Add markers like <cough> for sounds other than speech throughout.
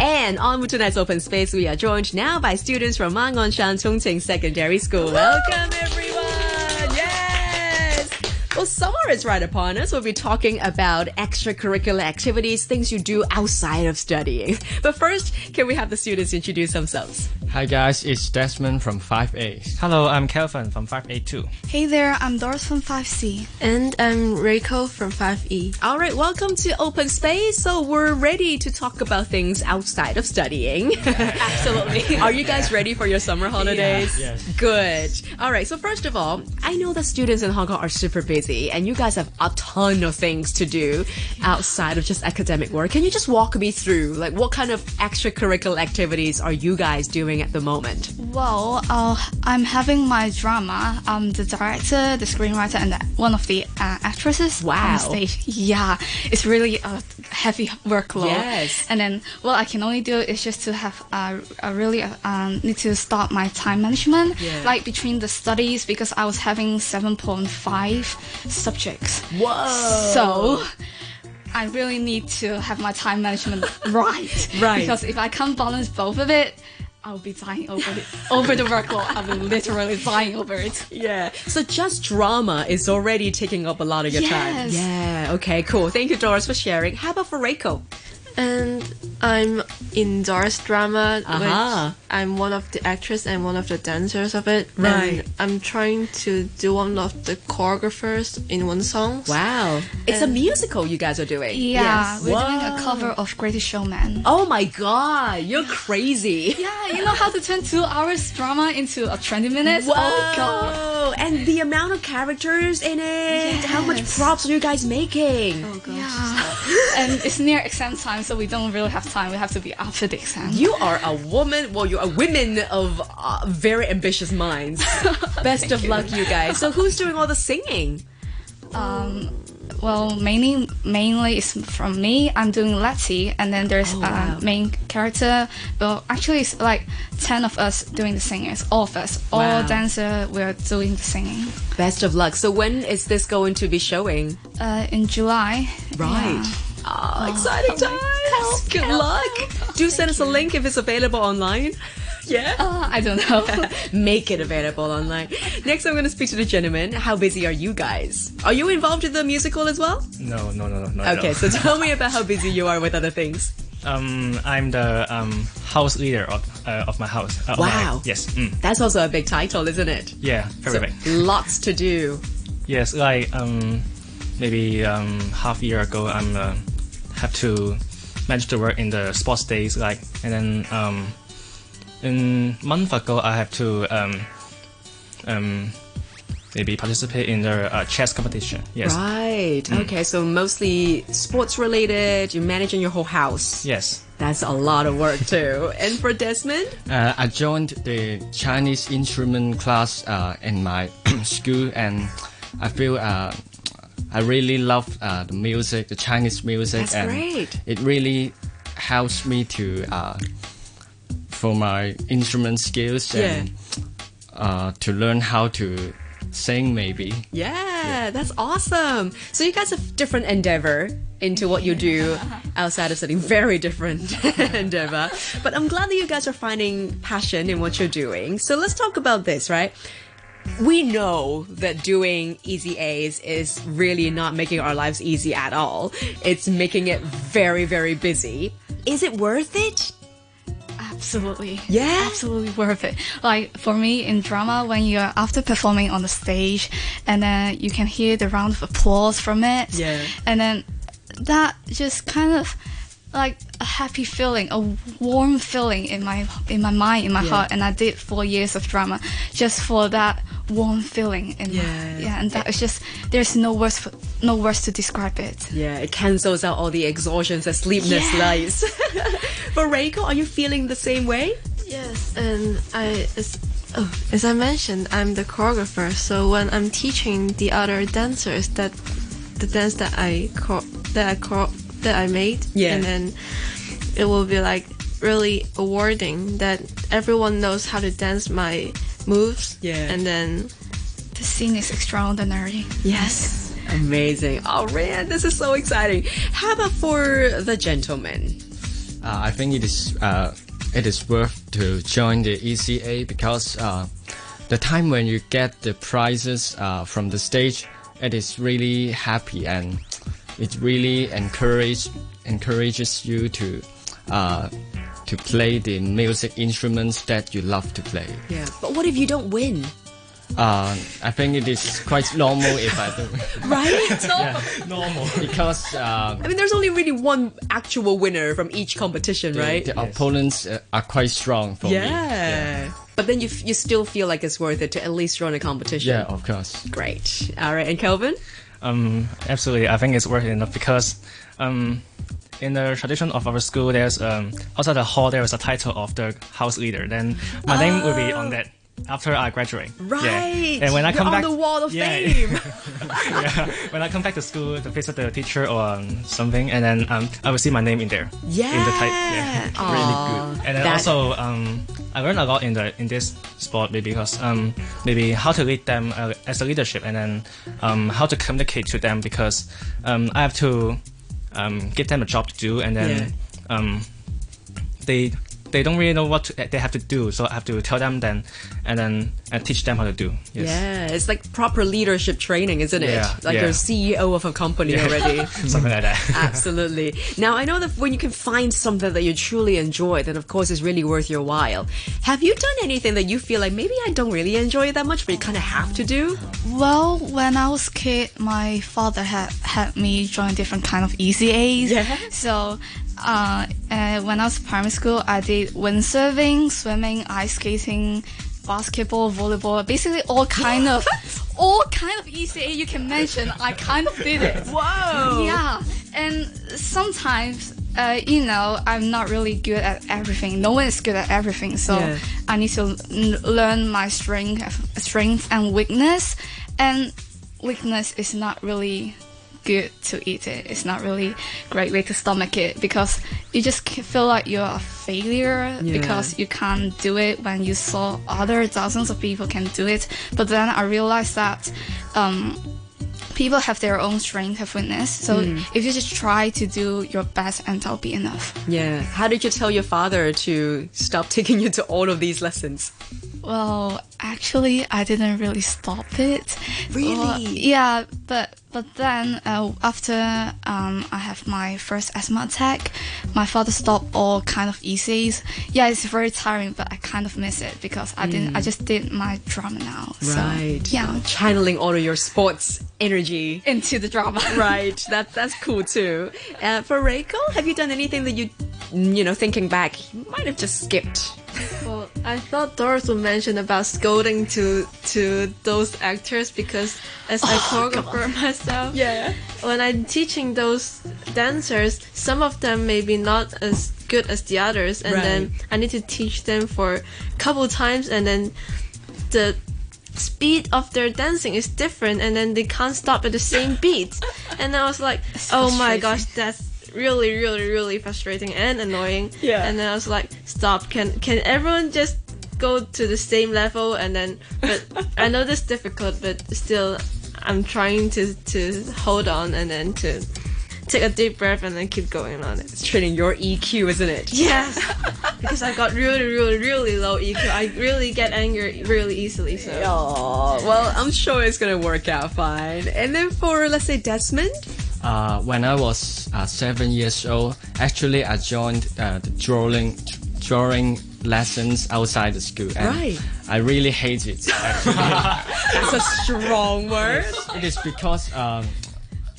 And on with tonight's open space, we are joined now by students from Ma On Shan Tsung Tsin Secondary School. Welcome, everyone! Yes! Well, summer is right upon us. We'll be talking about extracurricular activities, things you do outside of studying. But first, can we have the students introduce themselves? Hi guys, it's Desmond from 5A. Hello, I'm Kelvin from 5A2. Hey there, I'm Doris from 5C. And I'm Reiko from 5E. All right, welcome to Open Space. So we're ready to talk about things outside of studying. <laughs> Absolutely. Are you guys ready for your summer holidays? Yes. Good. All right, so first of all, I know that students in Hong Kong are super busy and you guys have a ton of things to do outside of just academic work. Can you just walk me through like what kind of extracurricular activities are you guys doing at the moment? Well, uh, I'm having my drama. I'm the director, the screenwriter, and the, one of the uh, actresses Wow. on stage. <laughs> Yeah, it's really a heavy workload. Yes. And then, what I can only do is just to have uh, a really uh, um, need to start my time management, Yeah. like between the studies because I was having 7.5 subjects. Whoa. So I really need to have my time management <laughs> right. Right. Because if I can't balance both of it, I'll be dying over it. over the workload. I'll be literally dying over it. Yeah. So just drama is already taking up a lot of your time. Yes. Yeah. Okay, cool. Thank you, Doris, for sharing. How about for Reiko? And I'm in Doris drama, Aha. which I'm one of the actors and one of the dancers of it. Right. And I'm trying to do one of the choreographers in one song. Wow. It's a musical you guys are doing. Yeah, Yes. we're doing a cover of Greatest Showman. Oh my god, you're crazy. Yeah, you know how to turn two hours drama into a 20 minutes? Oh, Whoa. Oh god. And the amount of characters in it. How much props are you guys making? Oh gosh. Yeah. And it's near exam time, so we don't really have time. We have to be after the exam. You are a woman, well, you're a women of uh, very ambitious minds. <laughs> Best of luck, you guys. So, who's doing all the singing? Um, well, mainly mainly it's from me. I'm doing Lettie, and then there's Oh, a wow. main character. Well, actually, it's like ten of us doing the singers. All of us, all Wow. dancer, we're doing the singing. Best of luck. So, when is this going to be showing? Uh, in July. Right. Yeah. Oh, exciting times. Good luck. Do send us a link if it's available online. <laughs> Yeah. Uh, I don't know. <laughs> Make it available online. Next, I'm going to speak to the gentleman. How busy are you guys? Are you involved in the musical as well? No, no, no, no, not Okay, all. so <laughs> tell me about how busy you are with other things. um, I'm the um house leader of uh, of my house. Uh, of my- Wow. yes. Mm, That's also a big title, isn't it? yeah. Very So, big. lots to do. Yes. Like um, maybe um half a year ago, I'm uh, have to manage to work in the sports days. Like and then um, in month ago, I have to um um maybe participate in the uh, chess competition. Yes. Right. Okay, so mostly sports related. You're managing your whole house. Yes. That's a lot of work too. <laughs> And for Desmond? Uh, I joined the Chinese instrument class uh, in my <clears throat> school, and I feel uh, I really love uh, the music, the Chinese music, That's and great. it really helps me to uh, for my instrument skills and uh, to learn how to sing maybe. Yeah, that's awesome. So you guys have different endeavor into what you do <laughs> outside of studying. Very different <laughs> endeavor. But I'm glad that you guys are finding passion in what you're doing. So let's talk about this, right? We know that doing ECAs is really not making our lives easy at all. It's making it very, very busy. Is it worth it? Absolutely. Yeah? Absolutely worth it. Like for me in drama, when you're after performing on the stage and then you can hear the round of applause from it. Yeah. And then that just kind of like a happy feeling, a warm feeling in my in my mind, in my Yeah. heart. And I did four years of drama just for that warm feeling in Yeah. my yeah. And that is just there's no words for, no words to describe it. Yeah, it cancels out all the exhaustions and sleepless Yes. nights. <laughs> For Reiko, are you feeling the same way? Yes, and I as, oh, as I mentioned, I'm the choreographer. So when I'm teaching the other dancers that the dance that I cho- that I cho- that I made, Yeah. and then it will be like really awarding that everyone knows how to dance my moves. Yeah. and then The scene is extraordinary. yes, Amazing. Oh man, this is so exciting. How about for the gentleman? uh, I think it is uh, it is worth to join the ECA because uh, the time when you get the prizes uh, from the stage, it is really happy and it really encourage encourages you to uh, to play the music instruments that you love to play. Yeah. But what if you don't win? Uh, I think it is quite normal if I do <laughs> Right? Normal. because uh, I mean, there's only really one actual winner from each competition, the, right? the opponents uh, are quite strong for yeah. me. But then you, f- you still feel like it's worth it to at least run a competition. Yeah, of course. Great. All right. And Kelvin? Um, absolutely, I think it's worth it enough because um, in the tradition of our school, there's um, outside the hall there is a title of the house leader. Then my name will be on that after I graduate. Yeah. Right. And when I You're come on back, the wall of yeah, fame. <laughs> yeah. When I come back to school to visit the teacher or um, something, and then um, I will see my name in there. yeah. In the type. Yeah. Aw, And then that- also, um, I learned a lot in the in this sport maybe because um, maybe how to lead them uh, as a leadership, and then um, how to communicate to them because um, I have to um, give them a job to do, and then um, they they don't really know what to, they have to do, so I have to tell them then, and then and teach them how to do. Yes. Yeah, it's like proper leadership training, isn't it? Yeah, like yeah. you're CEO of a company already. <laughs> Something like that. <laughs> Absolutely. Now, I know that when you can find something that you truly enjoy, then of course it's really worth your while. Have you done anything that you feel like maybe I don't really enjoy it that much, but you kind of have to do? Well, when I was kid, my father had had me join different kind of ECAs. Yeah. So, uh, uh, when I was primary school, I did windsurfing, swimming, ice skating, basketball, volleyball, basically all kind of, all kind of ECA you can mention. I kind of did it. <laughs> Whoa! Yeah, and sometimes, uh, you know, I'm not really good at everything. No one is good at everything, so Yeah. I need to learn my strength, strength and weakness. And weakness is not really good to eat it. It's not really great way to stomach it because you just feel like you're a failure Yeah. because you can't do it when you saw other thousands of people can do it. But then I realized that. Um, people have their own strength and weakness. So if you just try to do your best, and that'll be enough. Yeah. How did you tell your father to stop taking you to all of these lessons? Well, actually, I didn't really stop it. Really? Well, yeah, but but then uh, after um, I have my first asthma attack, my father stopped all kind of ECs. Yeah, it's very tiring, but I kind of miss it because I didn't. I just did my drama now. So, Right. yeah, Channeling all of your sports energy. into the drama. <laughs> right. That that's cool too. Uh, for Reiko, have you done anything that you, you know, thinking back, you might have just skipped? I thought Doris would mention about scolding to to those actors because as a choreographer <laughs> myself, Yeah. when I'm teaching those dancers, some of them may be not as good as the others, and then I need to teach them for a couple times, and then the speed of their dancing is different, and then they can't stop at the same beat. <laughs> And I was like, oh my gosh, that's really, really, really frustrating and annoying. Yeah. And then I was like, stop. Can can everyone just go to the same level? And then, but <laughs> I know this is difficult, but still, I'm trying to to hold on and then to take a deep breath and then keep going on it. It's training your EQ, isn't it? Yes, <laughs> because I got really, really, really low EQ. I really get angry really easily. So Oh, well, I'm sure it's gonna work out fine. And then for let's say Desmond, Uh, when I was uh, seven years old, actually I joined uh, the drawing drawing lessons outside the school, and Right. I really hate it. Actually, <laughs> that's a strong word. it is because um,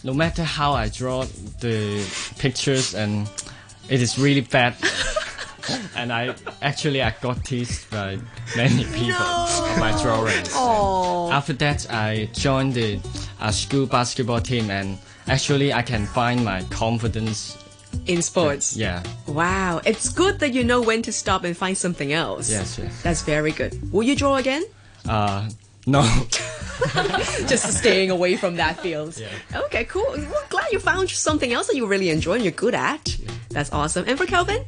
no matter how I draw the pictures, and it is really bad. <laughs> and I actually I got teased by many people of my drawings. After that, I joined the uh, school basketball team, and actually, I can find my confidence. in sports. Yeah, Wow, it's good that you know when to stop and find something else. yes, yes. That's very good. Will you draw again? Uh, no, <laughs> Just staying away from that field. Yeah. Okay, cool. Well, glad you found something else that you really enjoy and you're good at. That's awesome. And for Kelvin?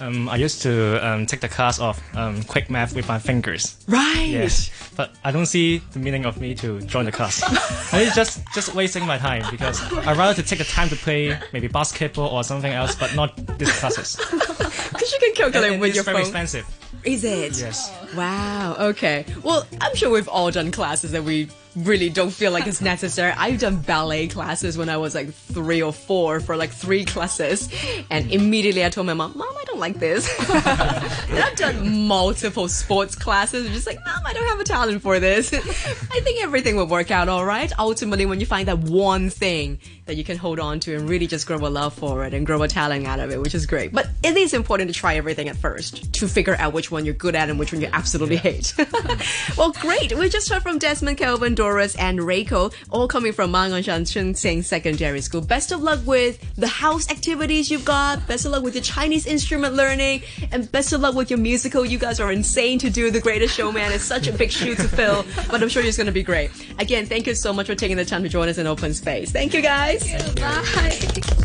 Um, I used to um, take the class of um, quick math with my fingers. Right. Yes, but I don't see the meaning of me to join the class. <laughs> and it's just just wasting my time because I'd rather to take the time to play maybe basketball or something else, but not these classes. <laughs> Because you can calculate And with it's your very phone. expensive. Is it? Yes. Wow. Okay. Well, I'm sure we've all done classes that we really don't feel like it's necessary. I've done ballet classes when I was like three or four for like three classes, and immediately I told my mom, "Mom, I don't like this." <laughs> and I've done multiple sports classes, and just like, "Mom, I don't have a talent for this." <laughs> I think everything will work out all right. Ultimately, when you find that one thing that you can hold on to and really just grow a love for it and grow a talent out of it, which is great. But it is important to try everything at first to figure out which one you're good at and which one you absolutely hate. <laughs> well, great. We just heard from Desmond, Kelvin, Doris, and Reiko, all coming from Ma On Shan Sing Secondary School. Best of luck with the house activities you've got. Best of luck with your Chinese instrument learning. And best of luck with your musical. You guys are insane to do The Greatest Showman. It's such a big shoe to fill, but I'm sure it's going to be great. Again, thank you so much for taking the time to join us in Open Space. Thank you, guys. Bye.